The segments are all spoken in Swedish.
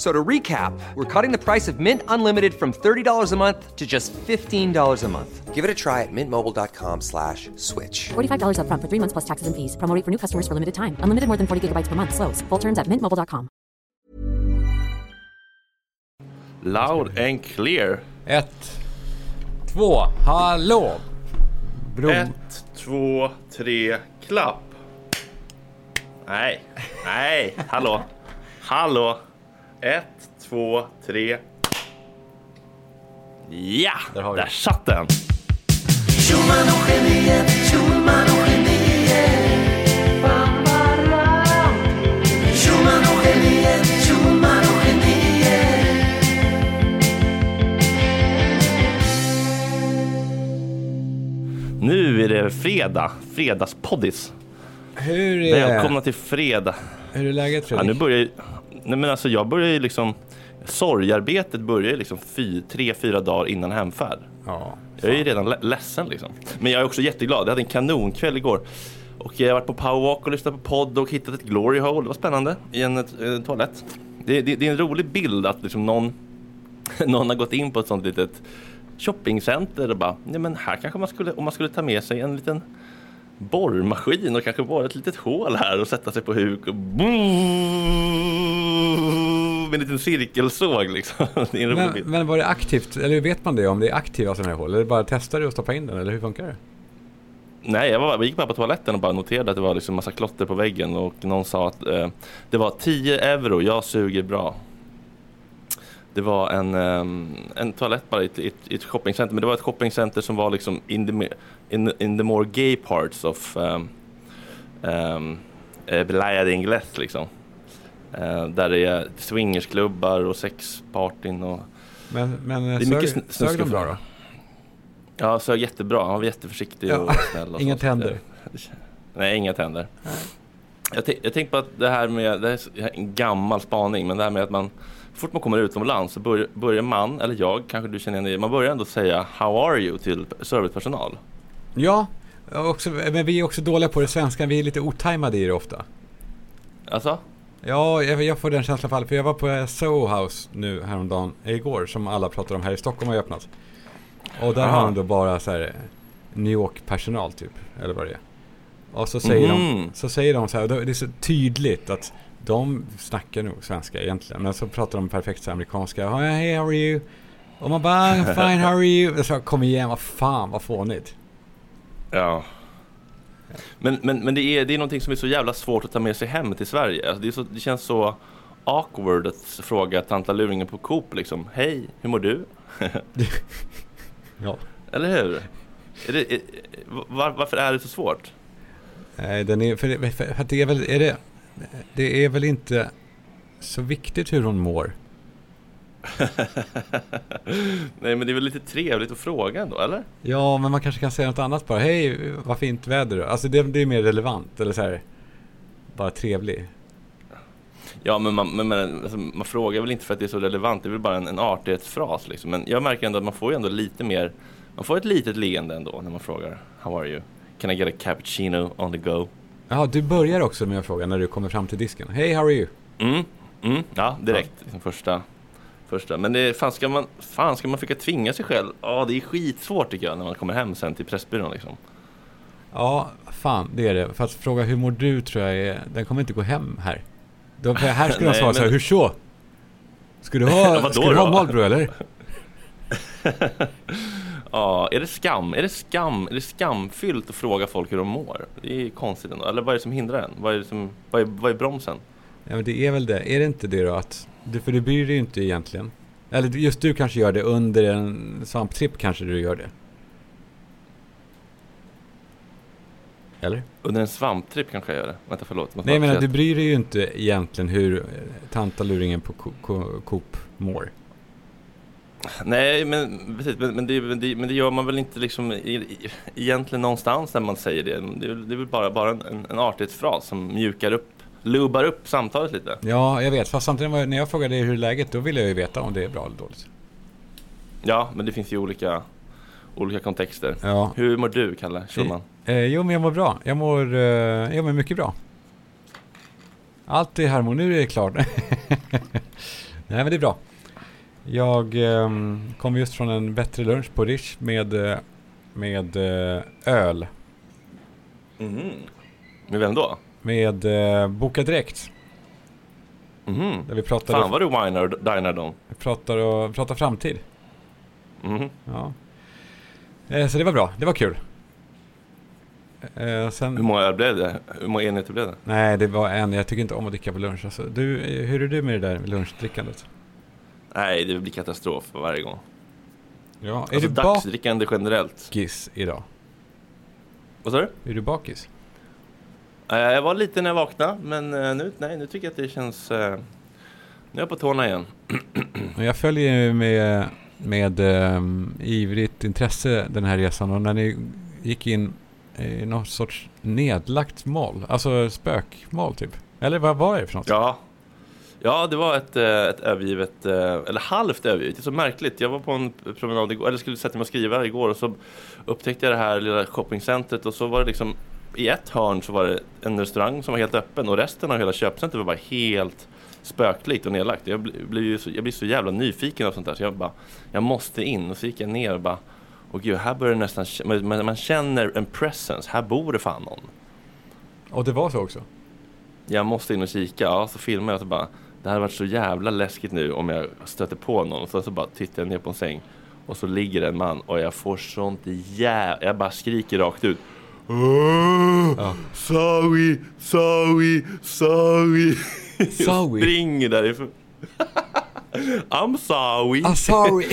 F- So to recap, we're cutting the price of Mint Unlimited from $30 a month to just $15 a month. Give it a try at mintmobile.com slash switch. $45 upfront for three months plus taxes and fees. Promo rate for new customers for limited time. Unlimited more than 40 gigabytes per month. Slows. Full terms at mintmobile.com. Loud and clear. Ett, två, hallå! Bro... Ett, två, tre, klapp. Nej, nej, hallå, hallå. Ett, två, tre. Ja, Där har vi där satt den. Nu är det fredag, fredagspoddis. Hur är, Välkomna till fredag. hur är läget Ja, Fredrik? nu börjar Nej men alltså jag börjar ju liksom Sorgarbetet börjar ju liksom fy, tre, fyra dagar innan hemfärd. Ja, Jag är ju redan le- ledsen liksom. Men jag är också jätteglad. Jag hade en kanonkväll igår. Och jag har varit på powerwalk och lyssnat på podd och hittat ett glory hole. Det var spännande. I en, en toalett. Det, det, det är en rolig bild att liksom någon, någon har gått in på ett sånt litet shoppingcenter och bara, nej men här kanske man skulle, om man skulle ta med sig en liten borrmaskin och kanske borra ett litet hål här och sätta sig på huk och med en liten cirkelsåg liksom. Men, men var det aktivt? Eller vet man det om det är aktiva sådana här hål? Eller bara testar du och stoppa in den? Eller hur funkar det? Nej, jag, var, jag gick bara på toaletten och bara noterade att det var liksom massa klotter på väggen och någon sa att eh, det var 10 euro, jag suger bra. Det var en, ehm, en toalett bara i ett, i ett, shoppingcenter, men det var ett shoppingcenter som var liksom in the, in, in the more gay parts of um, um, Playa de Ingles liksom. Eh, där det är swingersklubbar och sexpartyn och Men, men är sög, mycket sn- sög de bra då? Ja, så jättebra. Han var jätteförsiktig Ja, och snäll. Och inga så. tänder. Nej, inga tänder. Jag, tänk- jag tänkte på att det här med, det här är en gammal spaning, men det här med att man fort man kommer utomlands så börjar, börjar man, eller jag, kanske du känner igen det, man börjar ändå säga How are you till servicepersonal. Ja, också, men vi är också dåliga på det svenska. Vi är lite otajmade i det ofta. Alltså? Ja, jag, jag får den känslan fall. För jag var på Soho House nu häromdagen, igår, som alla pratar om här i Stockholm har öppnat. Och där Aha. har de då bara så här New York-personal typ, eller vad det är. Och så säger, de, Mhm. så säger de så här, det är så tydligt att de snackar nog svenska egentligen, men så pratar de perfekt amerikanska. "Oh, Hey, how are you? Och man bara, "I'm fine, how are you? Så, kom igen, vad fan, vad fånigt. Ja. Men, men, men det, är, det är någonting som är så jävla svårt att ta med sig hem till Sverige. Alltså det, så, det känns så awkward att fråga tantlaluringen på Coop liksom. Hej, hur mår du? Ja. Eller hur? Är det, är, var, varför är det så svårt? Nej, den är, för, för, för att det är väl, är det, det är väl inte så viktigt hur hon mår. Nej men det är väl lite trevligt att fråga ändå, eller? Ja, men man kanske kan säga något annat bara. Hej, vad fint väder du. Alltså det, det är mer relevant, eller så här, bara trevlig. Ja men man, men, men, alltså, man frågar väl inte för att det är så relevant, det är väl bara en, en artighetsfras liksom. Men jag märker ändå att man får ju ändå lite mer, man får ett litet leende ändå när man frågar How are you? Can I get a cappuccino on the go? Jaha, du börjar också med att fråga när du kommer fram till disken. Hej, how are you? Mm, mm, ja direkt. Liksom första, första. Men det, fan, ska man, fan ska man försöka tvinga sig själv? Ja det är skitsvårt tycker jag när man kommer hem sen till Pressbyrån liksom. Ja, fan, det är det. Fast fråga hur mår du tror jag är, den kommer inte gå hem här. De, här skulle de svara så här, men- hur så? Ska du Ja, ha, vadå ska du ha? Marlboro eller? Ja, är det skam? Är det skam? Är det skamfyllt att fråga folk hur de mår? Det är konstigt ändå. Eller vad är det som hindrar en? Vad är, som, vad är, vad är bromsen? Ja, men det är väl det. Är det inte det då att, du, för du bryr dig ju inte egentligen. Eller just du kanske gör det under en svamptripp kanske du gör det. Eller? Under en svamptripp kanske jag gör det. Vänta, förlåt. Måste Nej, menar, du bryr dig ju inte egentligen hur tantaluringen på Coop mår. Nej, men, precis, men, men, det, men, det, men det gör man väl inte liksom i, egentligen någonstans när man säger det. Det är, väl- det är väl bara, bara en, en, artighetsfras som mjukar upp lubar upp samtalet lite. Ja, jag vet. Fast samtidigt när jag frågade hur läget, då ville jag ju veta om det är bra eller dåligt. Ja, men det finns ju olika, olika kontexter. Ja. Hur mår du, Kalle Schulman? Eh, jo, men jag mår bra. Jag mår, eh, jag mår mycket bra. Allt är harmoni, nu är det klart. Nej, men det är bra. Jag eh, kom just från en bättre lunch på Rish med, eh, med eh, öl. Mhm. Med vem då? Med eh, Boka Direkt. Mhm. Där vi pratade, Fan vad du whinar och dinar dem. vi pratar, och, pratar framtid. Mhm. Ja. Eh, så det var bra, det var kul. Eh, Hur sen, många öl blev det? Hur många enheter blev det? nej, det var en. Jag tycker inte om att dricka på lunch. Alltså, du, eh, hur är du med det där lunchdrickandet? Nej, det blir katastrof varje gång. Ja, är Alltså du dagsdrickande generellt. bakis idag? Vad sa du? Är du bakis? Eh, Jag var lite när jag vaknade, men eh, nu, nej, nu tycker jag att det känns... eh, Nu är jag på tårna igen. Och Jag följer ju med, med um, ivrigt intresse den här resan och när ni gick in i någon sorts nedlagt mål, alltså spökmål typ. Eller vad var det för något? Ja. Ja, det var ett, eh, ett övergivet, eh, eller halvt övergivet. Det är så märkligt. Jag var på en promenad igår, eller skulle sätta mig och skriva igår och så upptäckte jag det här lilla shoppingcentret och så var det liksom i ett hörn så var det en restaurang som var helt öppen och resten av hela köpcentret var bara helt spöklikt och nedlagt. Jag blir, så, jag blir så jävla nyfiken av sånt där så jag bara, jag måste in och så gick jag ner och bara, och gud, här börjar det nästan, man, man känner en presence, här bor det fan någon. Och det var så också? Jag måste in och kika. Ja, så filmar jag och så bara. Det hade varit så jävla läskigt nu om jag stöter på någon. Så, så bara tittar jag ner på en säng. Och så ligger det en man och jag får sånt jävla... Jag bara skriker rakt ut. Ja. Sorry, sorry, sorry. Sorry. Springer därifrån. I'm sorry. Ah, sorry!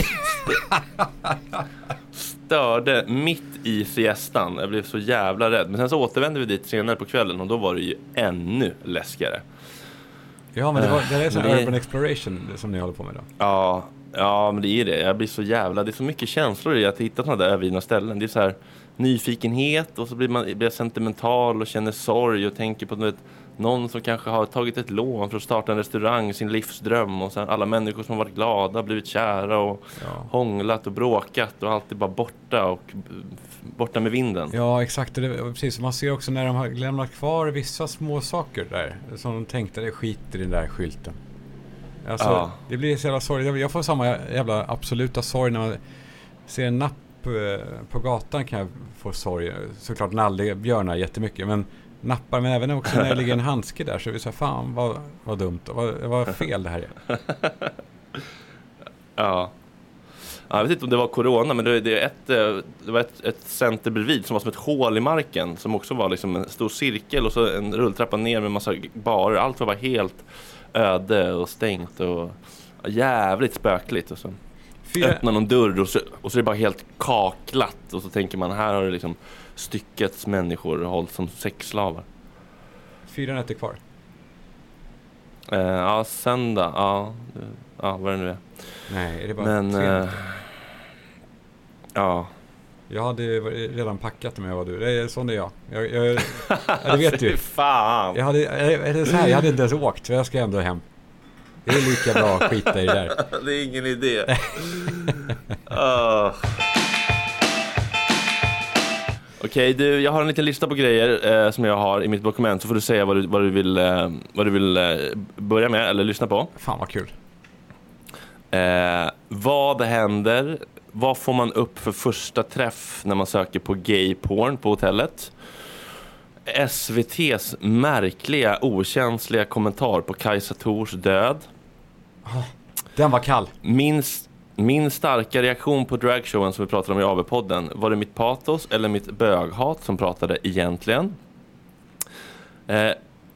Störde mitt i siestan. Jag blev så jävla rädd. Men sen så återvände vi dit senare på kvällen och då var det ju ännu läskigare. Ja, men det, var, det är sån urban exploration som ni håller på med då? Ja, ja, men det är det. Jag blir så jävla... Det är så mycket känslor i att hitta sådana där övergivna ställen. Det är så här nyfikenhet och så blir man blir sentimental och känner sorg och tänker på vet, någon som kanske har tagit ett lån för att starta en restaurang, sin livsdröm och sen alla människor som har varit glada, blivit kära och Ja. hånglat och bråkat och allt är bara borta och borta med vinden. Ja, exakt. Det, precis. Man ser också när de har lämnat kvar vissa små saker där. Som de tänkte, det skiter i den där skylten. Alltså, Ja. det blir så jävla sorgligt. Jag får samma jävla absoluta sorg när man ser en napp eh, på gatan kan jag få sorg. Såklart nallebjörnar jättemycket. Men nappar, men även också när det ligger en handske där så är det så här, fan vad, vad dumt. Vad, vad fel det här är. Ja. Ja, Jag vet inte om det var corona, men det, det, ett, eh, det var ett, ett center bredvid som var som ett hål i marken som också var liksom en stor cirkel och så en rulltrappa ner med massa barer. Allt var bara helt öde och stängt och jävligt spökligt. Och så Fyra, öppnar någon dörr och så, och så är det bara helt kaklat och så tänker man här har det liksom styckets människor och hålls som sexslavar. fyra nätter kvar. Eh, ja, söndag, ja, ja, vad det nu är. Nej, är det bara Men, tre eh, ja. Jag hade redan packat om jag var du. Det är sån är jag. jag, jag ja, det vet du. Fan! Jag hade, eller så här, jag hade inte ens åkt, för jag ska ändå hem. Det är lika bra att skita i det där. Det är ingen idé. Ah. Okej, du, jag har en liten lista på grejer eh, som jag har i mitt dokument. Så får du säga vad du, vad du vill, eh, vad du vill eh, börja med eller lyssna på. Fan vad kul. Eh, vad händer? Vad får man upp för första träff när man söker på gay porn på hotellet? SVTs märkliga, okänsliga kommentar på Kajsa Tors död. Den var kall. Min, min starka reaktion på dragshowen som vi pratade om i AV-podden, var det mitt patos eller mitt böghat som pratade egentligen? Eh,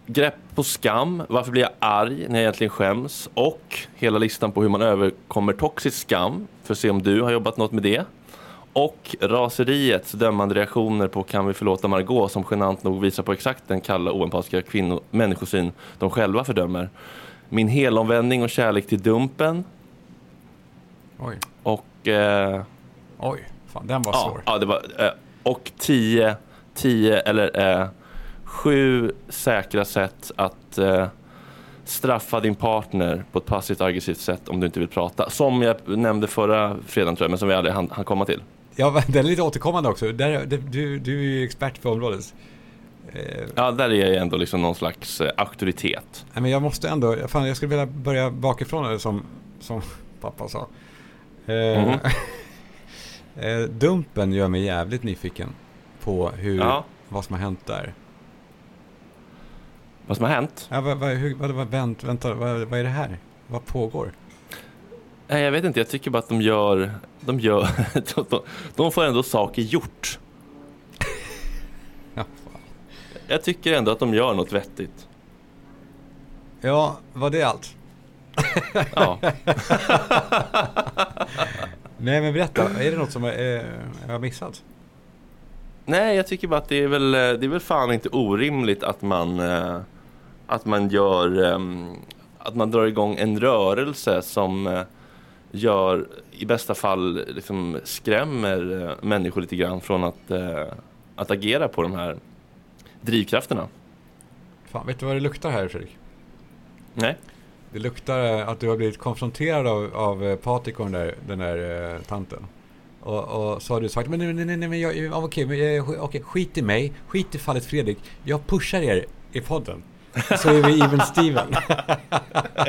grepp på skam, varför blir jag arg när jag egentligen skäms? Och hela listan på hur man överkommer toxisk skam, för att se om du har jobbat något med det. Och raseriets dömande reaktioner på Kan vi förlåta Margot som genant nog visar på exakt den kalla oempatiska kvinno- människosyn de själva fördömer. Min helomvändning och kärlek till Dumpen, Oj. och... Eh, Oj. Fan, den var ja, svår. ja, det var... Eh, och 10, 10 eller eh, sju säkra sätt att eh, straffa din partner på ett passivt aggressivt sätt om du inte vill prata. Som jag nämnde förra fredagen tror jag, men som vi aldrig hann, hann komma till. Ja, den är lite återkommande också. Där, du, du är ju expert på området. Eh, Ja, där är jag ändå liksom någon slags eh, auktoritet. nej, men jag måste ändå, fan jag skulle vilja börja bakifrån som, som pappa sa. Eh, Mhm. eh, dumpen gör mig jävligt nyfiken på hur, Ja. vad som har hänt där. Vad som har hänt? Ja, vad, vad, hur, vad, vad, vänt, vänta, vad, vad är det här? Vad pågår? Nej, jag vet inte, jag tycker bara att de gör... De, gör de, de, de får ändå saker gjort. Ja, Jag tycker ändå att de gör något vettigt. ja var det allt? Ja. Nej men berätta, är det något som jag, eh, jag har missat? Nej, jag tycker bara att det är väl, det är väl fan inte orimligt att man, eh, att man gör, ehm, att man drar igång en rörelse som eh, gör, i bästa fall, liksom skrämmer eh, människor lite grann från att, eh, att agera på de här drivkrafterna. Fan, vet du vad det luktar här Fredrik? Nej? Det luktar eh, att du har blivit konfronterad av, av eh, Patrik och den där, den där eh, tanten. Och, och så har du sagt, men nej, nej, nej, men jag, ja, okej, men, eh, okej, skit i mig, skit i fallet Fredrik, jag pushar er i podden. Så är vi even Steven.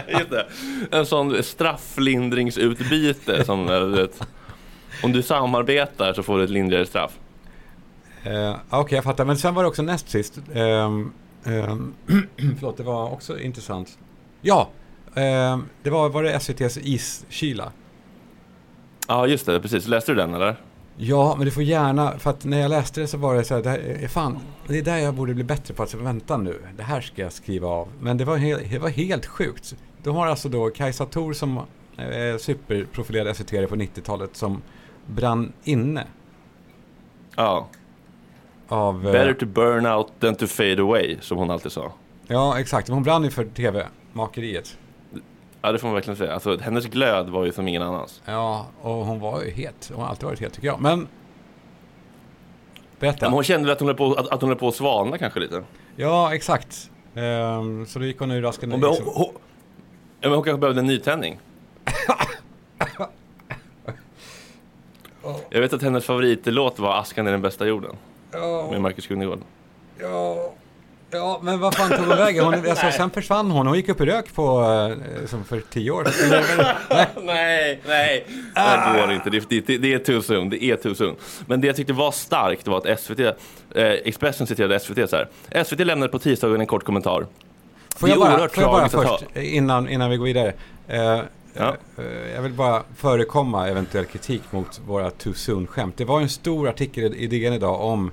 Just det. En sån strafflindringsutbyte som, eh, du vet, om du samarbetar så får du ett lindrigare straff. Eh, okej, jag fattar. Men sen var det också näst sist. ehm, ehm, förlåt, det var också intressant. Ja, ehm, det var, var det SVTs iskyla. Ja, just det, precis. Läste du den eller? Ja, men du får gärna, för att när jag läste det så var det så här, det, här, är- fan, det är där jag borde bli bättre på att säga, vänta nu, det här ska jag skriva av. Men det var, helt, det var helt sjukt. De har alltså då Kajsa Thor som eh, superprofilerad SVT på 90-talet som brann inne Ja. av... eh, Better to burn out than to fade away, som hon alltid sa. Ja, exakt. Hon brann ju för TV-makeriet. Ja, det får man verkligen säga. Alltså, hennes glöd var ju som ingen annans. Ja, och hon var ju het. Hon har alltid varit het tycker jag. Men... Berätta. Men hon kände väl att hon höll på att, att, hon höll på att svalna kanske lite. Ja, exakt. Ehm, så då gick hon ur asken. Hon, liksom. hon, hon, ja, men hon kanske behövde en nytändning. Jag vet att hennes favoritlåt var Askan är den bästa jorden. Med Marcus Krunegård. Ja, ja, men vad fan tog hon vägen? Hon, alltså, sen försvann hon. Hon gick upp i rök på, eh, som för tio år sedan. Nej. nej, nej. Det går inte. Det, det, det är soon. Det är soon. Men det jag tyckte var starkt var att SVT, eh, Expressen citerade SVT så här. SVT lämnade på tisdagen en kort kommentar. Får jag bara, får jag bara först, innan, innan vi går vidare. Eh, Ja. eh, jag vill bara förekomma eventuell kritik mot våra too soon-skämt. Det var en stor artikel i DN idag om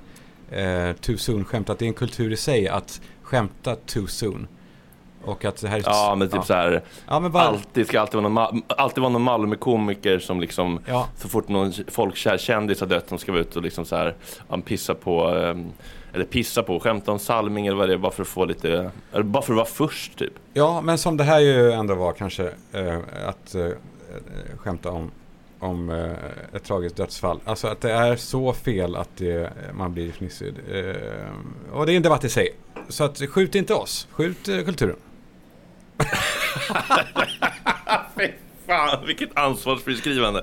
eh, too soon-skämt. Att det är en kultur i sig att skämta too soon. Och att det här är... Ja, men typ ja. så här. Ja, men bara... Alltid ska alltid vara någon, alltid vara någon Malmö-komiker som liksom Ja. så fort någon folkkär kändis har dött som ska vara ute och liksom så här, pissa på ehm, eller pissa på, skämta om Salming eller vad det är bara för att få lite, bara för att vara först typ. Ja, men som det här ju ändå var kanske eh, att eh, skämta om, om eh, ett tragiskt dödsfall. Alltså att det är så fel att det, man blir fnissig. Eh, och det är en debatt i sig. Så att skjut inte oss, skjut eh, kulturen. Fy fan, vilket ansvarsfriskrivande.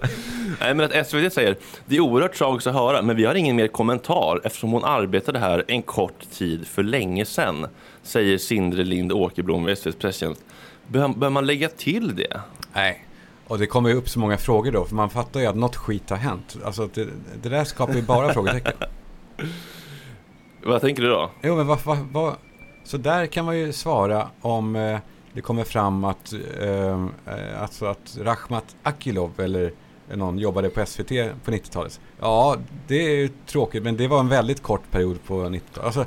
Nej, men att SVT säger, det är oerhört tragiskt att höra, men vi har ingen mer kommentar eftersom hon arbetade här en kort tid för länge sedan, säger Sindre Lind Åkerblom vid SVTs presstjänst. Bör, bör man lägga till det? Nej. Och det kommer ju upp så många frågor då, för man fattar ju att något skit har hänt. Alltså det, det där skapar ju bara frågetecken. Vad tänker du då? Jo, men vad, vad, vad, så där kan man ju svara om eh, det kommer fram att, eh, eh, alltså att Rachmat Akilov eller någon jobbade på SVT på 90-talet. Ja, det är ju tråkigt, men det var en väldigt kort period på 90-talet. Alltså,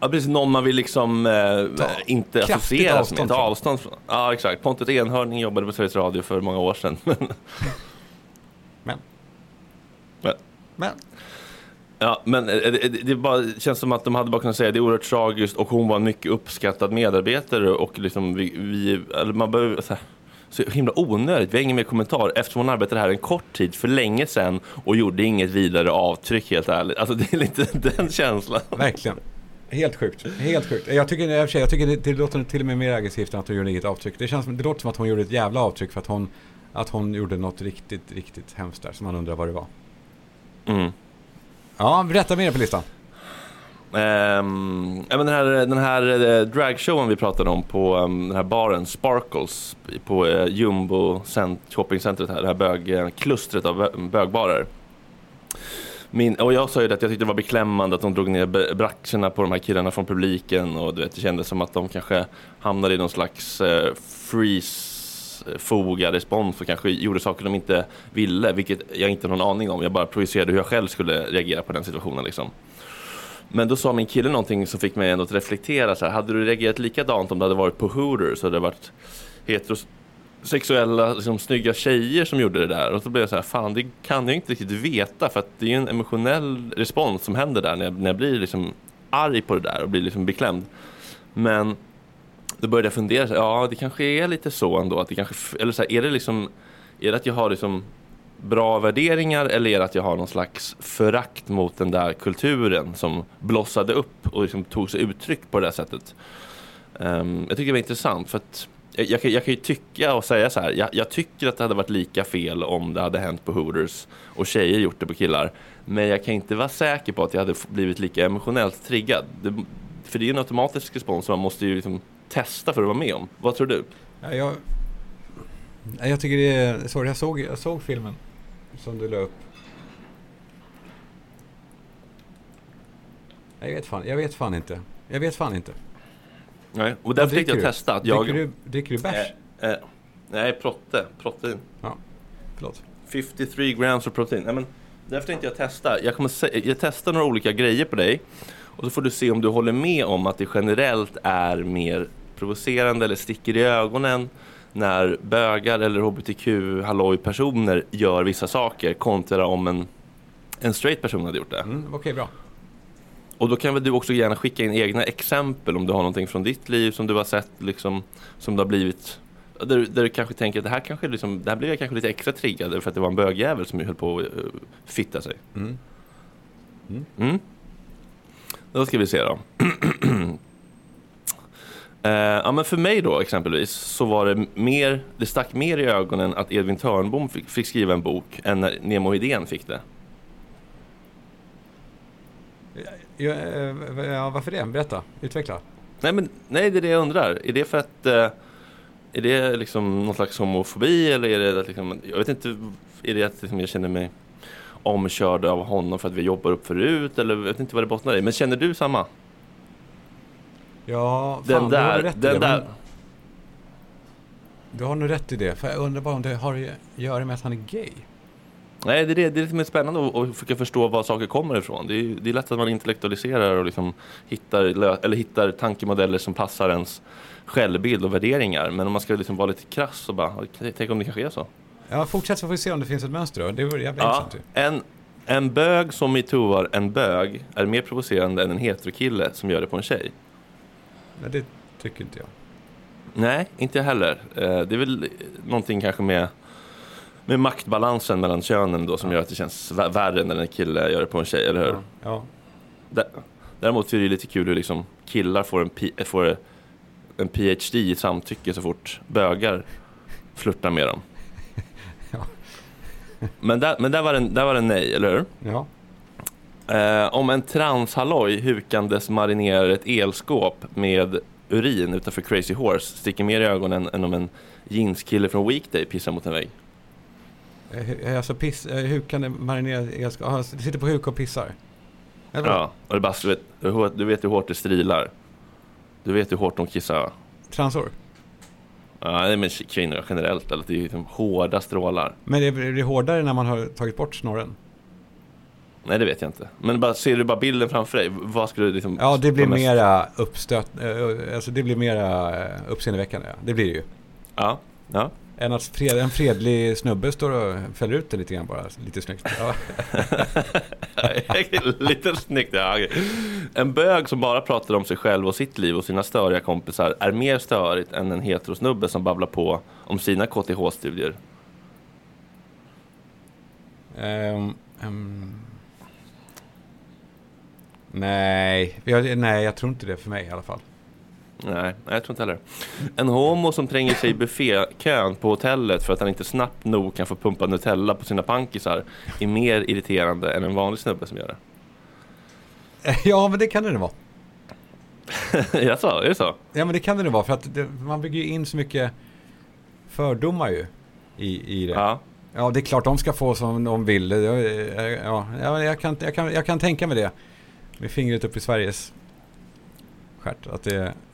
Ja, precis. Någon man vill liksom eh, Ta inte associeras med. Ta avstånd från. Ja, exakt. Pontus Enhörning jobbade på Sveriges Radio för många år sedan. men, Men- men, ja, men eh, det, det, bara, känns som att de hade bara kunnat säga det är oerhört tragiskt och hon var en mycket uppskattad medarbetare och liksom vi, vi man behöver, så, här, så himla onödigt. Vi har ingen mer kommentar eftersom hon arbetade här en kort tid för länge sedan och gjorde inget vidare avtryck helt ärligt. Alltså det är lite den känslan. verkligen. Helt sjukt. Helt sjukt. Jag tycker, sig, jag tycker det, det låter till och med mer aggressivt än att hon gjorde inget avtryck. Det, känns, det låter som att hon gjorde ett jävla avtryck för att hon, att hon gjorde något riktigt, riktigt hemskt där som man undrar vad det var. Mm. Ja, berätta mer på listan. Ja, men den här, den här eh, dragshowen vi pratade om på ehm, den här baren Sparkles på uh, Jumbo cent- shoppingcentret här, det här bögklustret av bö- bögbarer. Min, och jag sa ju det att jag tyckte det var beklämmande att de drog ner braxerna på de här killarna från publiken och du vet, det kändes som att de kanske hamnade i någon slags eh, freeze-foga respons och kanske gjorde saker de inte ville, vilket jag inte har någon aning om. Jag bara projicerade hur jag själv skulle reagera på den situationen liksom. Men då sa min kille någonting som fick mig ändå att reflektera så här. Hade du reagerat likadant om det hade varit på Hooters så hade det varit sexuella liksom, snygga tjejer som gjorde det där. Och så blev jag så här, fan det kan jag inte riktigt veta för att det är ju en emotionell respons som händer där när jag, när jag blir liksom arg på det där och blir liksom beklämd. Men då började jag fundera, så här, ja det kanske är lite så ändå, att det kanske, eller så här, är det liksom, är det att jag har liksom bra värderingar eller är det att jag har någon slags förakt mot den där kulturen som blossade upp och liksom tog sig uttryck på det där sättet. Um, jag tycker det var intressant för att Eh, jag, jag, kan, ju tycka och säga så här, jag, jag tycker att det hade varit lika fel om det hade hänt på Hooters och tjejer gjort det på killar. Men jag kan inte vara säker på att jag hade blivit lika emotionellt triggad. Det, för det är ju en automatisk respons som man måste ju liksom testa för att vara med om. Vad tror du? Ja, jag, jag tycker det är... Sorry, jag såg, jag såg filmen som du la upp. Jag vet fan, jag vet fan inte. Jag vet fan inte. Nej, och därför tänkte jag testa att jag... Dricker du, dricker du bärs? Eh, eh, nej, protte. Protein. Ja, förlåt. 53 grams of protein. Nej, men därför tänkte jag testa. Jag, kommer jag testar några olika grejer på dig. Och så får du se om du håller med om att det generellt är mer provocerande eller sticker i ögonen när bögar eller hbtq halloj personer gör vissa saker kontra om en, en straight person hade gjort det. Mm, Okej, bra. Och då kan väl du också gärna skicka in egna exempel om du har någonting från ditt liv som du har sett liksom, som det har blivit där, du- där du kanske tänker att det här kanske liksom, det här blev jag kanske lite extra triggad för att det var en bögjävel som höll på att uh, fitta sig. Mm. Mm. Då ska vi se då. Eh, ja, men för mig då exempelvis så var det mer, det stack mer i ögonen att Edvin Törnbom fick, fick skriva en bok än när Nemo Hedén fick det. Ja, eh, ja, varför det? Berätta. Utveckla. Nej, men, nej, det är det jag undrar. Är det för att... Eh, är det liksom någon slags homofobi eller är det att liksom, jag vet inte, är det att liksom jag känner mig omkörd av honom för att vi jobbar upp förut eller jag vet inte vad det bottnar i. Men känner du samma? Ja, Den fan, du har där, rätt i den det, där. Du har nog rätt i det. För jag undrar bara om det har att göra med att han är gay. Nej, det är, det, är lite mer spännande att, att försöka förstå var saker kommer ifrån. Det är, det är lätt att man intellektualiserar och liksom hittar, eller hittar tankemodeller som passar ens självbild och värderingar. Men om man ska liksom vara lite krass så bara, tänk om det kanske är så. Ja, fortsätt så får vi se om det finns ett mönster då. Det vore jävla Ja, intressant en, en bög som metooar en bög är mer provocerande än en heterokille som gör det på en tjej. Nej, det tycker inte jag. Nej, inte jag heller. Eh, Det är väl någonting kanske med, med maktbalansen mellan könen då som gör att det känns vä- värre när en kille gör det på en tjej, eller hur? Ja. ja. Dä- Däremot är det lite kul hur liksom killar får en, får en PhD i samtycke så fort bögar flörtar med dem. Ja. Men, där, men där, var det, där var det nej, eller hur? ja. Eh, om en transhalloj hukandes marinerar ett elskåp med urin utanför Crazy Horse sticker mer i ögonen än om en jeanskille från Weekday pissar mot en vägg. Eh, hu- Alltså piss, eh, hukande marinerad elskap. Ah, det sitter på huk och pissar. Ja, och det bara, du, vet, du vet hur hårt det strilar. Du vet hur hårt de kissar. Transor. Ja, men kvinnor generellt, eller det är liksom hårda strålar. Men det blir hårdare när man har tagit bort snorren? Nej, det vet jag inte. Men bara, ser du bara bilden framför dig? Vad skulle du liksom... Ja, det blir mest- mera uppstöt... eh, Alltså det blir mera eh, uppseendeväckande. ja. Det blir det ju. Ja, ja. Att fred, en fredlig snubbe står och fäller ut det lite grann bara. Lite snyggt. Ja. Lite snyggt, ja. En bög som bara pratar om sig själv och sitt liv och sina störiga kompisar är mer störigt än en heterosnubbe som babblar på om sina KTH-studier. Ehm, ehm. Nej, jag, nej, jag tror inte det för mig i alla fall. Nej, jag tror inte heller. En homo som tränger sig i buffékön på hotellet för att han inte snabbt nog kan få pumpa Nutella på sina pankisar är mer irriterande än en vanlig snubbe som gör det. Ja, men det kan det vara. jag sa, är det så? Ja, men det kan det nog vara för att det, man bygger ju in så mycket fördomar ju i, i det. Ja. Ja, det är klart de ska få som de vill. Ja, ja, jag, kan, jag, kan, jag kan tänka mig det. Med fingret upp i Sveriges stjärt. Att det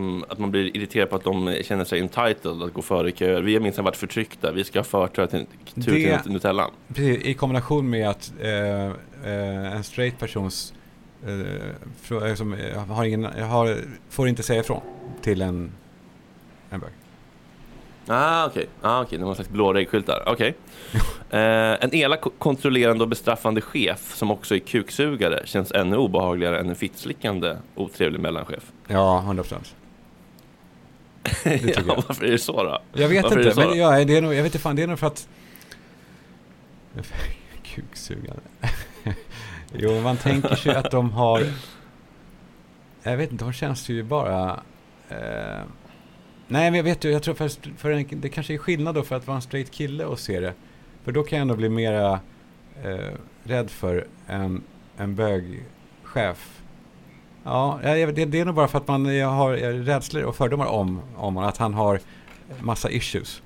som, att man blir irriterad på att de känner sig entitled att gå före i köer. Vi har minsann varit förtryckta, vi ska ha förtur till, tur Det- till Nutellan. Precis, I kombination med att eh, eh, en straight persons eh, eh, som eh, har ingen, har, får inte säga ifrån till en, en bög. Ah, okej. Ah, okej. Det var någon slags blå regskyltar. Okej. eh, en elak, kontrollerande och bestraffande chef som också är kuksugare känns ännu obehagligare än en fittslickande otrevlig mellanchef. Ja, 100 procent. ja, jag. varför är det så då? Jag vet Varför är inte, men ja, det är nog, jag vet inte fan, det är nog för att... Kuksugande. jo, man tänker sig att de har... Jag vet inte, de känns ju bara... Eh, nej, men jag vet ju, jag tror för, för en, det kanske är skillnad då för att vara en straight kille och se det. För då kan jag ändå bli mera eh, rädd för en, en bögchef. Ja, det, det är nog bara för att man har rädslor och fördomar om, om honom, att han har massa issues.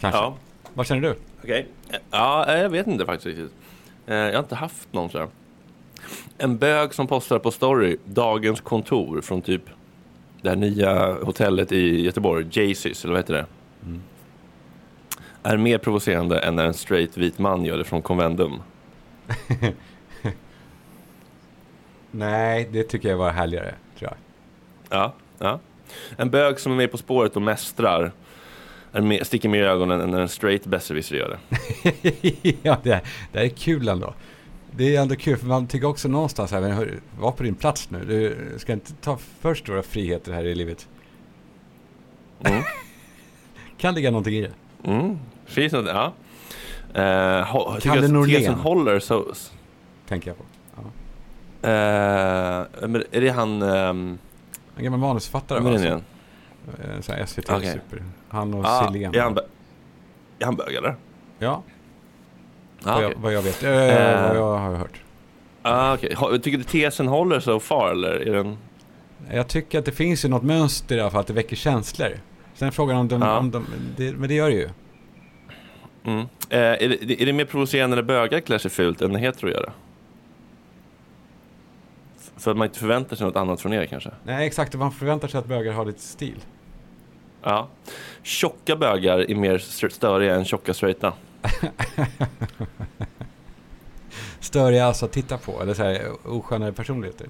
Kanske. Ja, Vad känner du? okej. Ja, eh, jag vet inte faktiskt riktigt. Eh, jag har inte haft någon sådär. En bög som postar på story, dagens kontor från typ det här nya hotellet i Göteborg, Jaycees, eller vad heter det? Är mer provocerande än när en straight vit man gör det från Convendum. Nej, det tycker jag var härligare, tror jag. Ja, ja. En bög som är med På spåret och mästrar är med, sticker mer i ögonen än när en straight besserwisser gör det. ja, det, det är kul ändå. Det är ändå kul, för man tycker också någonstans här, men hör, var på din plats nu. Du ska inte ta för stora friheter här i livet. Mm. Kan ligga någonting i det. Mm. Finns något, ja. Tycker Kalle Norlén. tesen håller så... Tänker jag på. Uh, men är det han... Um, En gammal manusförfattare va? igen? eh, så här SVT Okej. Super. Han och Ah, Silén. är, han, är han bög eller? Ja, Ah, vad, okej. jag, vad jag vet. Eh, Eh. vad jag har hört. Ah. Ha- Tycker du tesen håller så far eller? Är den... Jag tycker att det finns ju något mönster i alla fall, att det väcker känslor. Sen frågan om de... Ja. Om de det, men det gör det ju. Mm. Eh, är, det, är det mer provocerande när bögar klär sig fult än när hetero gör det? För att man inte förväntar sig något annat från er kanske? Nej, exakt. Man förväntar sig att bögar har lite stil. Ja. Tjocka bögar är mer st- störiga än tjocka straighta. Störiga alltså att titta på, eller så här oskönare personligheter.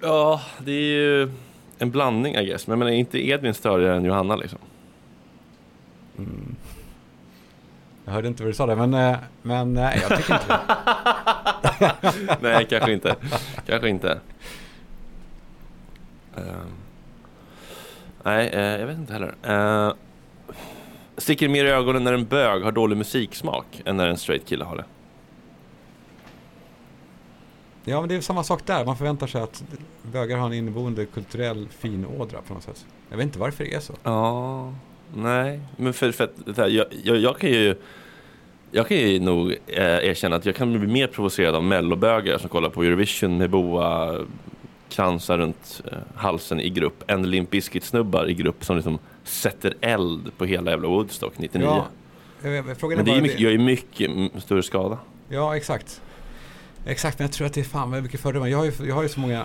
Ja, det är ju en blandning I guess. Men jag menar, är inte Edvin störigare än Johanna liksom? Jag hörde inte vad du sa där, men, eh, men nej, jag tycker inte det. Nej, kanske inte. Kanske inte. Ehm. nej, eh, jag vet inte heller. Uh, sticker mer i ögonen när en bög har dålig musiksmak än när en straight kille har det? Ja, men det är samma sak där. Man förväntar sig att bögar har en inneboende kulturell finådra på något sätt. Jag vet inte varför det är så. Ja, nej. Men för, för att, det här, jag, jag, jag kan ju... Jag kan ju nog eh, erkänna att jag kan bli mer provocerad av mellobögar som kollar på Eurovision med boa kransar runt eh, halsen i grupp än Limp Bizkit-snubbar i grupp som liksom sätter eld på hela jävla Woodstock 99. Ja, jag- Men det är mycket, gör ju mycket mm, större skada. Ja, exakt. Exakt, men jag tror att det är fan vad mycket fördomar. Jag har ju, jag har ju så många det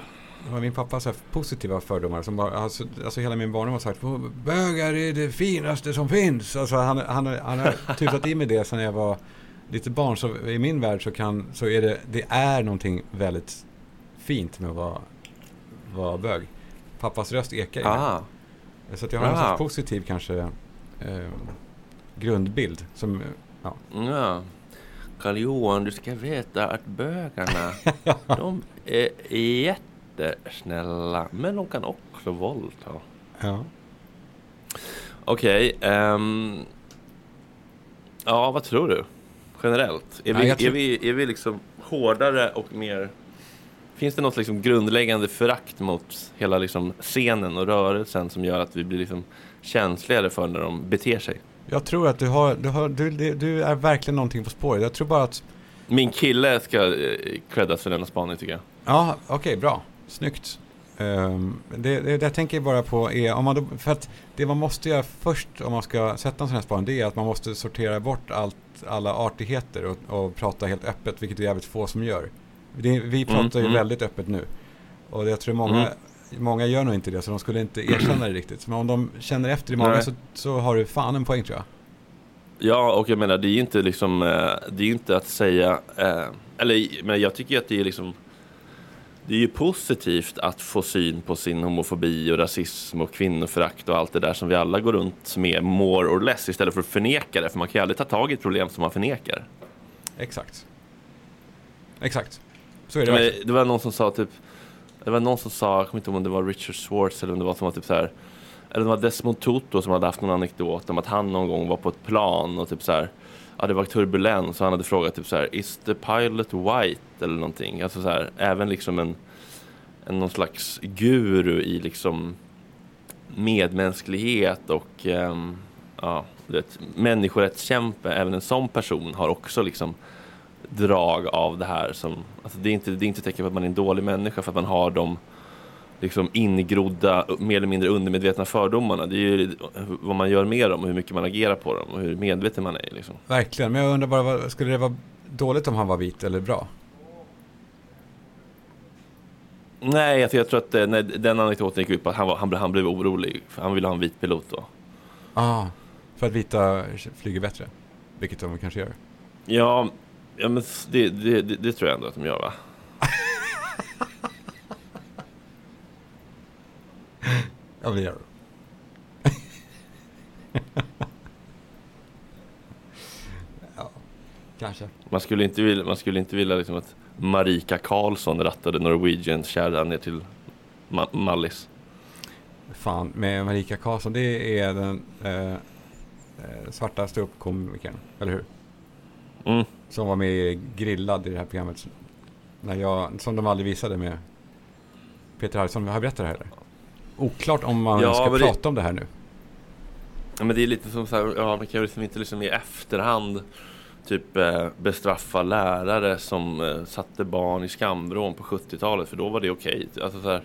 var min pappa så här positiva fördomar. Som bara, alltså, alltså hela min barndom har sagt bögar är det finaste som finns. Alltså han, han, han har tutat i mig det sen jag var lite barn. Så i min värld så, kan, så är det, det är någonting väldigt fint med att vara, vara bög. Pappas röst ekar i mig. Ah. Så jag har en Ah. sorts positiv kanske eh, grundbild. Som, ja. Ja. Karl Johan, du ska veta att bögarna, de är jättesnälla, men de kan också våldta. Ja. Okej, ehm, ja vad tror du? Generellt? Är vi, tror- är vi, är vi liksom hårdare och mer... Finns det något liksom grundläggande förakt mot hela liksom scenen och rörelsen som gör att vi blir liksom känsligare för när de beter sig? Jag tror att du, har, du, har, du, du- är verkligen någonting på spåret. Jag tror bara att Min kille ska eh, creddas för denna spaning tycker jag. Ja, okej, bra. Snyggt. Um, det, jag tänker bara på är, om man då, för att det man måste göra först om man ska sätta en sån här spaning, det är att man måste sortera bort allt, alla artigheter och, och prata helt öppet, vilket det är jävligt få som gör. Det, vi pratar ju mm. väldigt öppet nu. Och jag tror många, många gör nog inte det, så de skulle inte erkänna det riktigt. Men om de känner efter i magen Nej. så, så har du fan en poäng tror jag. Ja, och jag menar det är ju inte liksom, eh, det är ju inte att säga, eh, eller men jag tycker att det är liksom, det är ju positivt att få syn på sin homofobi och rasism och kvinnoförakt och allt det där som vi alla går runt med more or less istället för att förneka det, för man kan ju aldrig ta tag i ett problem som man förnekar. Exakt. Exakt. Så är det Men det var någon som sa typ, det var någon som sa, jag kommer inte ihåg om det var Richard Schwartz eller om det var som var typ så här, eller det var Desmond Tutu som hade haft någon anekdot om att han någon gång var på ett plan och typ så här, ja det var turbulens och han hade frågat typ så här, is the pilot white? eller någonting, alltså så här, även liksom en, en någon slags guru i liksom medmänsklighet och ehm, ja, vet, människorättskämpe, även en sån person har också liksom drag av det här som, alltså det är inte, det är inte tecken på att man är en dålig människa för att man har de liksom ingrodda, mer eller mindre undermedvetna fördomarna. Det är ju vad man gör med dem och hur mycket man agerar på dem och hur medveten man är liksom. Verkligen, men jag undrar bara, skulle det vara dåligt om han var vit eller bra? Nej, alltså jag tror att eh, nej, den anekdoten gick ut på att han, var, han, han blev orolig. För han ville ha en vit pilot då. Ah, för att vita flyger bättre. Vilket de kanske gör. Ja, ja men det, det, det, det tror jag ändå att de gör va? Ja, det gör de. ja, kanske. Man skulle inte vilja, man skulle inte vilja liksom att Marika Karlsson rattade Norwegian kärran ner till Ma- Mallis. Fan, med Marika Karlsson, det är den eh, eh, svarta ståuppkomikern, eller hur? Mm. Som var med Grillad i det här programmet. När jag, som de aldrig visade med Peter Harrison. Har jag berättat det här eller? Oklart om man Ja, ska men det- prata om det här nu. Ja, men det är lite som så här, ja, man kan ju liksom inte liksom i efterhand typ eh, bestraffa lärare som eh, satte barn i skamvrån på 70-talet för då var det okej. Alltså så här,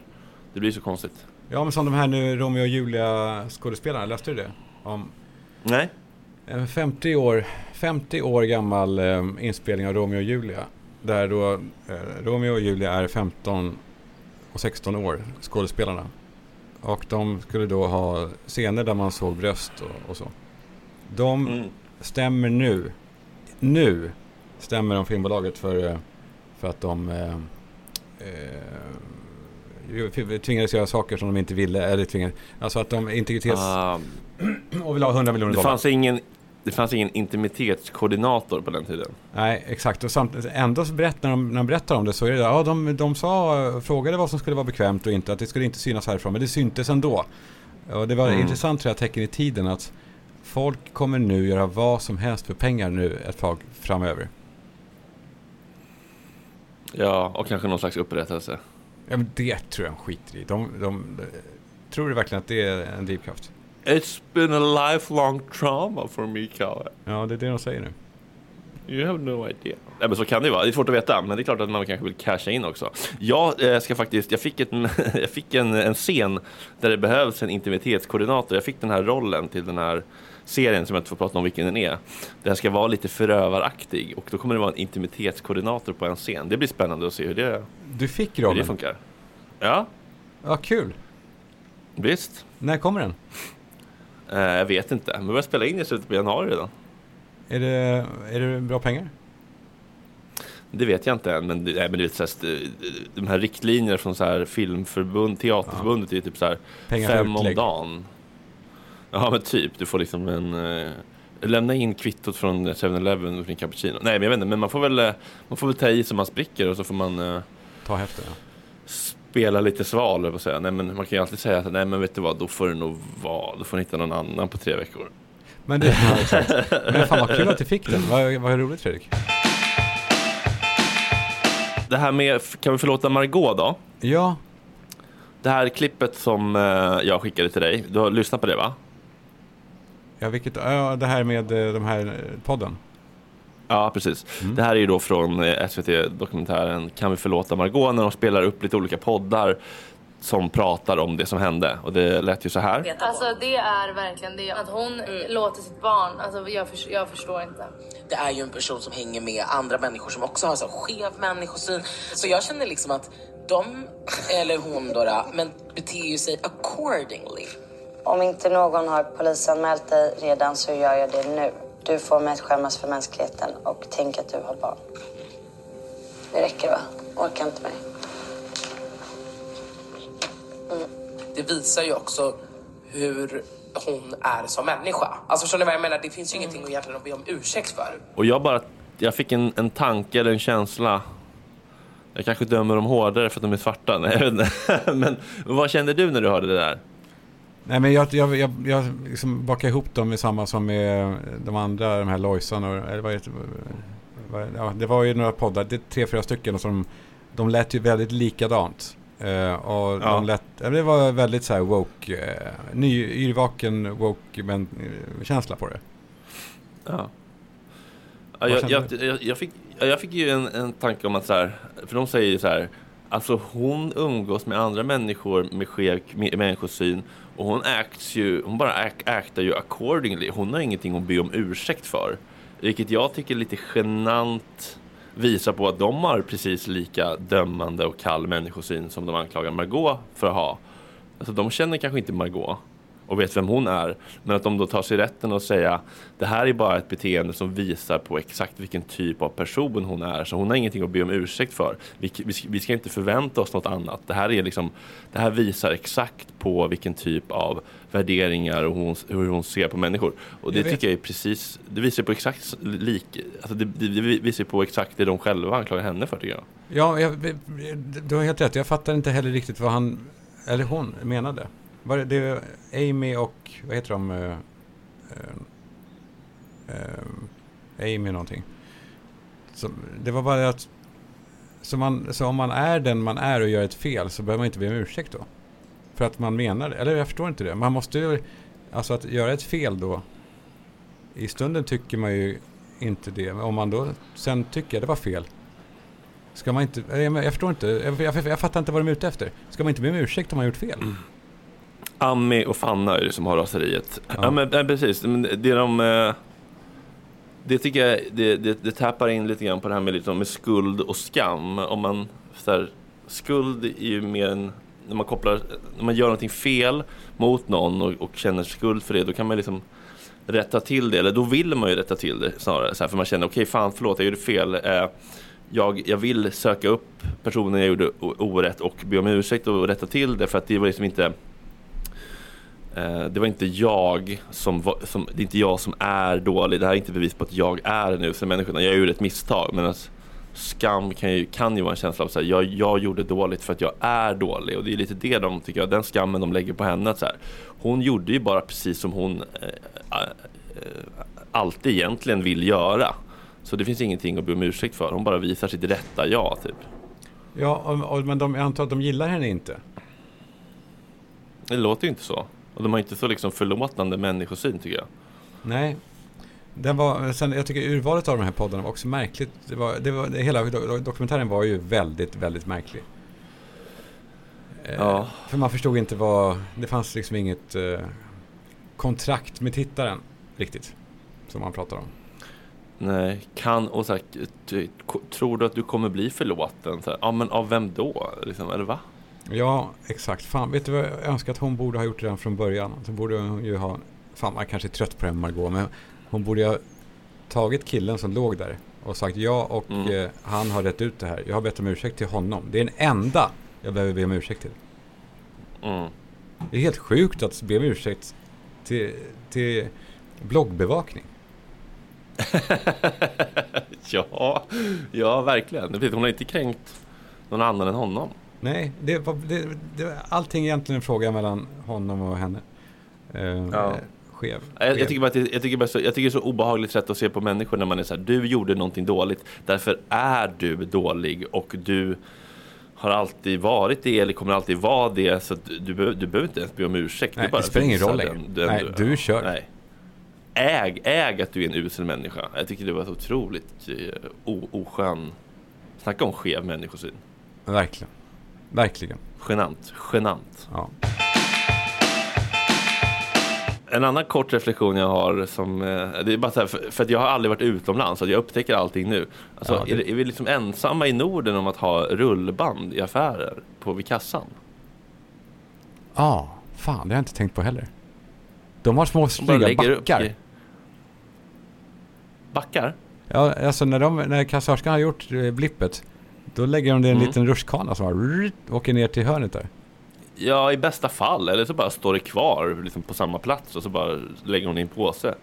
det blir så konstigt. Ja, men som de här nu Romeo och Julia skådespelarna, läste du det? Om Nej. en 50 år, 50 år gammal eh, inspelning av Romeo och Julia. Där då eh, Romeo och Julia är 15 och 16 år, skådespelarna. Och de skulle då ha scener där man såg bröst och, och så. De Mm. stämmer nu, nu stämmer de filmbolaget för, för att de eh, eh, tvingades göra saker som de inte ville, eller tvingades, alltså att de integritets... Ah, och vill ha 100 miljoner det, dollar. fanns ingen, det fanns ingen intimitetskoordinator på den tiden. Nej, exakt. Och samt, ändå så berätt, när, de, när de berättar om det så är det ja, de, de sa, frågade vad som skulle vara bekvämt och inte, att det skulle inte synas härifrån, men det syntes ändå. Och det var Mm. intressant tror jag, tecken i tiden att folk kommer nu göra vad som helst för pengar nu ett tag framöver. Ja, och kanske någon slags upprättelse. Ja, men det tror jag de skiter i. De, de, tror du verkligen att det är en drivkraft? It's been a lifelong trauma for me, Kalle. Ja, det är det de säger nu. You have no idea. Nej, men så kan det ju vara. Det är svårt att veta, men det är klart att man kanske vill casha in också. Jag eh, ska faktiskt, jag fick, ett, jag fick en, en scen där det behövs en intimitetskoordinator. Jag fick den här rollen till den här serien som jag inte får prata om vilken den är. Den ska vara lite förövaraktig och då kommer det vara en intimitetskoordinator på en scen. Det blir spännande att se hur det, Du fick hur det rollen. funkar. Ja, Ja, kul. visst. När kommer den? Eh, jag vet inte. Men vi börjar spela in i slutet på januari redan. Är det, är det bra pengar? Det vet jag inte än, men, nej, men du vet, så här, de här riktlinjerna från så här filmförbund, teaterförbundet är ju typ så här Pengar fem om dagen. Ja men typ, du får liksom en... Eh, lämna in kvittot från 7-Eleven och din cappuccino. Nej men jag vet inte, men man får väl, eh, man får väl ta i så man spricker och så får man eh, Ta häften, ja. Spela lite sval, att säga. Nej men man kan ju alltid säga att nej men vet du vad, då får det nog vara, då får ni hitta någon annan på tre veckor. Men, det, ja. Men fan vad kul att du fick den. Vad, vad roligt Fredrik. Det här med, kan vi förlåta Margot då? Ja, Det här klippet som eh, jag skickade till dig, du har lyssnat på det va? ja, vilket, ja det här med eh, de här eh, podden. Ja, precis. Det här är ju då från eh, SVT-dokumentären Kan vi förlåta Margot när de spelar upp lite olika poddar som pratar om det som hände. Och det lät ju så här. Alltså det är verkligen det. Att hon låter sitt barn, alltså jag, förs- jag förstår inte. det är ju en person som hänger med andra människor som också har så skev människosyn. Så jag känner liksom att de, eller hon då, då men beter ju sig accordingly. Om inte någon har polisanmält dig redan så gör jag det nu. Du får mest skämmas för mänskligheten och tänk att du har barn. Det räcker va? Orkar inte mer. Det visar ju också hur hon är som människa. Alltså förstår ni vad jag menar? Det finns ju ingenting att egentligen att be om ursäkt för. Och jag bara, jag fick en, en tanke eller en känsla. Jag kanske dömer dem hårdare för att de är svarta. Nej, jag vet inte. Men vad kände du när du hörde det där? Nej men jag, jag, jag, jag liksom bakar ihop dem med samma som med de andra, de här Lojsan och, eller vad heter vad, ja, det var ju några poddar, det är tre, fyra stycken och som, de lät ju väldigt likadant. Eh, och Ja. de lät, det var väldigt så här woke, eh, ny, yrvaken woke men, eh, känsla på det. Ja. Ja, jag, jag, jag, jag, fick, ja, jag fick ju en, en tanke om att så här, för de säger ju så här, alltså hon umgås med andra människor med skev människosyn och hon acts ju, hon bara act, actar ju accordingly. Hon har ingenting att be om ursäkt för. Vilket jag tycker är lite genant visar på att de har precis lika dömande och kall människosyn som de anklagar Margot för att ha. Alltså de känner kanske inte Margot och vet vem hon är. Men att de då tar sig rätten att säga det här är bara ett beteende som visar på exakt vilken typ av person hon är. Så hon har ingenting att be om ursäkt för. Vi, vi, vi ska inte förvänta oss något annat. Det här, är liksom, det här visar exakt på vilken typ av värderingar och hon, hur hon ser på människor. Och det Jag tycker jag är precis, det visar på exakt lik, alltså det, det, det visar på exakt det de själva anklagar henne för tycker jag. Ja, jag, du har helt rätt. Jag fattar inte heller riktigt vad han, eller hon, menade. Var det, det Amy och, vad heter de? Uh, uh, Amy någonting. Så, det var bara att, så, man, så om man är den man är och gör ett fel så behöver man inte be om ursäkt då. För att man menar det. Eller jag förstår inte det. Man måste ju, alltså att göra ett fel då. I stunden tycker man ju inte det. Men om man då sen tycker att det var fel. Ska man inte, jag, jag förstår inte, jag, jag, jag fattar inte vad de är ute efter. Ska man inte be om ursäkt om man har gjort fel? Ami och Fanna är det som har raseriet. Ja, Ja. men precis. Men det de... eh, Det tycker jag, det, det, det tappar in lite grann på det här med, liksom, med skuld och skam. Om man, så här, skuld är ju mer en, när man kopplar, när man gör någonting fel mot någon och, och känner skuld för det, då kan man liksom rätta till det, eller då vill man ju rätta till det snarare. Så här, för man känner, okej fan förlåt, jag gjorde fel. Eh, jag, jag vill söka upp personen jag gjorde orätt och be om ursäkt och rätta till det för att det var liksom inte det var inte jag som, var, som, det är inte jag som är dålig. Det här är inte bevis på att jag är en usel människa. Jag gjorde ett misstag. Men att skam kan ju, kan ju vara en känsla av att jag, jag gjorde dåligt för att jag är dålig. Och det är lite det de tycker jag, den skammen de lägger på henne. Att så här, hon gjorde ju bara precis som hon eh, eh, alltid egentligen vill göra. Så det finns ingenting att be om ursäkt för. Hon bara visar sitt rätta jag typ. Ja, och, och, men de, jag antar att de gillar henne inte. Det låter ju inte så. Och de har inte så liksom förlåtande människosyn tycker jag. Nej. Den var, sen, jag tycker urvalet av de här poddarna var också märkligt. Det var, det var, det, hela do- dokumentären var ju väldigt, väldigt märklig. Eh, Ja. För man förstod inte vad, det fanns liksom inget eh, kontrakt med tittaren riktigt. Som man pratar om. Nej, kan och så här, tror du att du kommer bli förlåten? Så här, ja, men av vem då? Liksom, eller va? Ja, exakt. Fan, vet du vad jag önskar att hon borde ha gjort redan från början? Så borde hon ju ha... Fan, man kanske är trött på det Margot, men hon borde ha tagit killen som låg där och sagt ja och Mm. eh, han har rätt ut det här. Jag har bett om ursäkt till honom. Det är den enda jag behöver be om ursäkt till. Mm. Det är helt sjukt att be om ursäkt till, till bloggbevakning. ja, ja, verkligen. Hon har inte kränkt någon annan än honom. Nej, det var, det, det var allting egentligen en fråga mellan honom och henne. Eh, Ja. Skev. Jag, jag, tycker bara att det, jag, tycker bara så, jag tycker det är så obehagligt sätt att se på människor när man är så här, du gjorde någonting dåligt, därför är du dålig och du har alltid varit det eller kommer alltid vara det, så du, du, behöver- du behöver inte ens be om ursäkt. Nej, är bara det spelar ingen roll längre. Nej, du är körd. Nej. Äg, äg att du är en usel människa. Jag tycker det var så otroligt o, oskön. Snacka om skev människosyn. Verkligen. Verkligen. Genant. Genant. Ja. En annan kort reflektion jag har som, eh, det är bara så här, för, för att jag har aldrig varit utomlands, så jag upptäcker allting nu. Alltså, Ja, det- är, är vi liksom ensamma i Norden om att ha rullband i affärer på vid kassan? Ja, fan det har jag inte tänkt på heller. De har små snygga backar. i- Backar? Ja, alltså när, de, när kassörskan har gjort eh, blippet, då lägger de det i en Mm. liten rutschkana som bara åker ner till hörnet där. Ja, i bästa fall. Eller så bara står det kvar liksom, på samma plats och så bara lägger hon i en påse.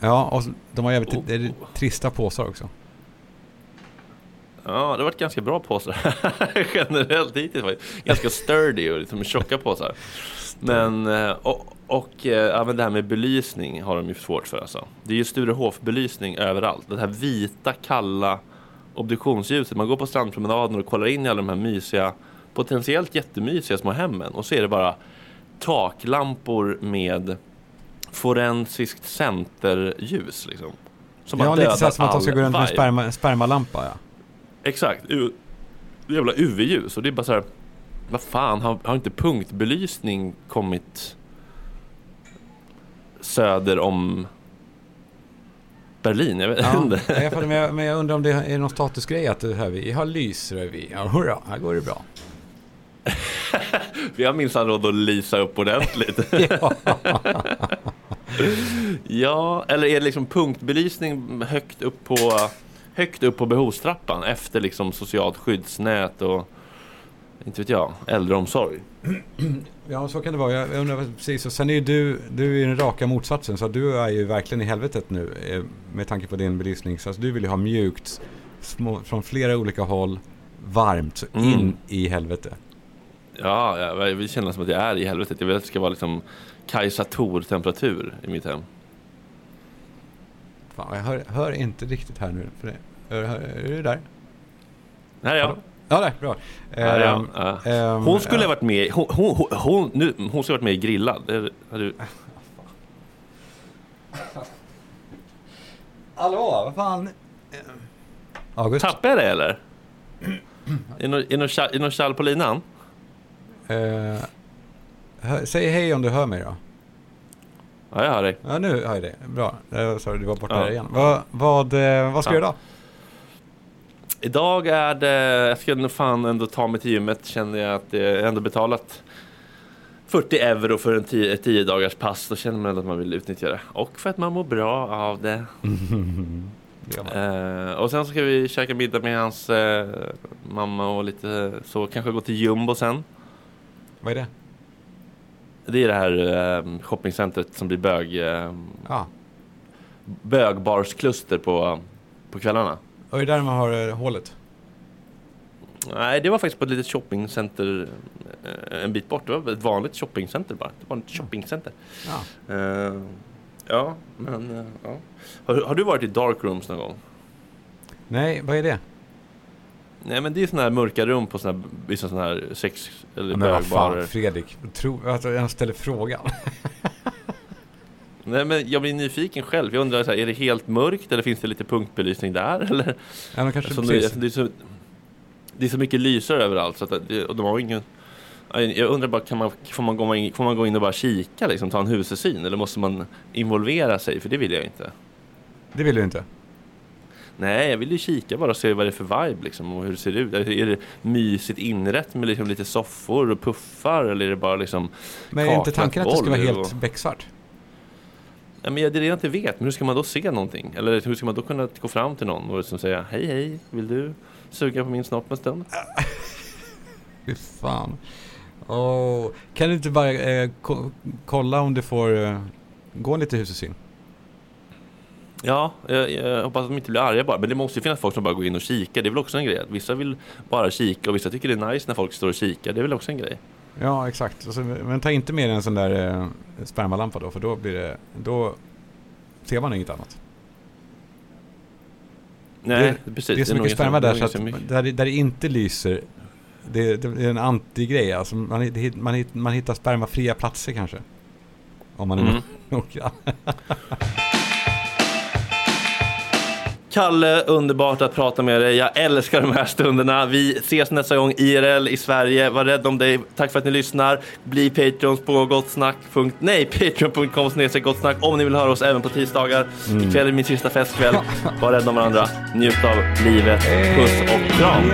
Ja, och de har jävligt Oh. trista påsar också. Ja, det har varit ganska bra påsar generellt hittills. Ganska sturdy och liksom tjocka påsar. Men, eh, och, och eh, men det här med belysning har de ju svårt för alltså. Det är ju Sturehof-belysning överallt. Det här vita, kalla obduktionsljuset. Man går på strandpromenaden och kollar in i alla de här mysiga, potentiellt jättemysiga små hemmen. Och så är det bara taklampor med forensiskt centerljus liksom. Som ja, lite så som att de ska gå runt med sperma, spermalampa. Ja. Exakt, U- jävla UV-ljus och det är bara så här. Vad fan, har, har inte punktbelysning kommit söder om Berlin? Jag vet Ja, inte. jag men, jag, men jag undrar om det är någon statusgrej att det här, vi har lysrevy. Ja, hurra, här går det bra. Vi har minsann råd att lysa upp ordentligt. Ja. ja, eller är det liksom punktbelysning högt upp på högt upp på behovstrappan efter liksom socialt skyddsnät och inte vet jag, äldreomsorg. Ja, så kan det vara. Jag undrar precis. Och sen är ju du, du är ju den raka motsatsen. Så du är ju verkligen i helvetet nu eh, med tanke på din belysning. Så alltså, du vill ju ha mjukt små, från flera olika håll, varmt, Mm. in i helvete. Ja, jag vill känna som att jag är i helvetet. Jag vill att det ska vara liksom Kajsa Tor-temperatur i mitt hem. Fan, jag hör, hör inte riktigt här nu. För det. Hör, hör, är du där? Här är jag. Ja, där, bra. Här är jag. Ehm, Ja. ehm, Hon skulle ja. ha varit med hon, hon, hon, nu, hon skulle ha varit med i Grillad. Det har du, Hallå, vad fan? August? tappade jag det eller? Är det någon- det tjall- det på linan? Eh, hör, säg hej om du hör mig då. Ja, jag hör dig. Ja, nu hör jag det. Bra. Uh, sorry, du var borta Ja. där igen. Vad, vad, eh, vad ska Ja. du göra? Idag är det, jag ska nog fan ändå ta mig till gymmet känner jag att jag ändå betalat 40 euro för en 10, ett 10 dagars pass. Då känner man ändå att man vill utnyttja det. Och för att man mår bra av det. Eh, och sen ska vi käka middag med hans eh, mamma och lite så. Kanske gå till Jumbo sen. Vad är det? Det är det här eh, shoppingcentret som blir bög, eh, Ja, bögbarskluster på, på kvällarna. Och det är där man har eh, hålet. Nej, det var faktiskt på ett litet shoppingcenter eh, en bit bort. Det var ett vanligt shoppingcenter bara. Det var ett shoppingcenter. Ja. Eh, ja, men eh, ja. Har, har du varit i dark rooms någon gång? Nej, vad är det? Nej, men det är sådana här mörka rum på såna här, vissa sådana här sex eller Ja, men vad fan, Fredrik. Tro, att jag ställer frågan. Nej, men jag blir nyfiken själv. Jag undrar, så här, är det helt mörkt eller finns det lite punktbelysning där? Eller? ja, men kanske Alltså, det, precis. det, är så, det är så mycket lysare överallt så att det, och de har ingen jag undrar bara, kan man, får, man gå in, får man gå in och bara kika, liksom, ta en husesyn? Eller måste man involvera sig? För det vill jag inte. Det vill du inte. Nej, jag vill ju kika bara och se vad det är för vibe liksom och hur det ser ut. Är det mysigt inrätt med liksom lite soffor och puffar eller är det bara liksom Men är inte tanken att det ska vara helt becksvart? Ja, men jag- jag inte vet, men hur ska man då se någonting? Eller hur ska man då kunna gå fram till någon och liksom säga Hej hej, vill du suga på min snopp en stund? Fy fan. Åh, kan du inte bara eh, ko- kolla om du får eh, gå lite hus och syn? Ja, jag, jag hoppas att de inte blir arga bara. Men det måste ju finnas folk som bara går in och kikar. Det är väl också en grej. Vissa vill bara kika och vissa tycker det är nice när folk står och kikar. Det är väl också en grej. Ja, exakt. Och så, men ta inte med en sån där eh, spermalampa då, för då blir det... Då ser man inget annat. Nej, det, precis. Det är så nog mycket ganska- sperma det är där så att mycket. där, det- där det inte lyser, det, det är en antigrej. Alltså man, man, man hittar spermafria platser kanske. Om man är Mm. noggrann. Kalle, underbart att prata med dig. Jag älskar de här stunderna. Vi ses nästa gång IRL i Sverige. Var rädd om dig. Tack för att ni lyssnar. Bli Patreons på gottsnack. Nej, patreon.com gottsnack om ni vill höra oss även på tisdagar. Mm. Ikväll är min sista festkväll. Var rädda om varandra. Njut av livet. Puss och kram.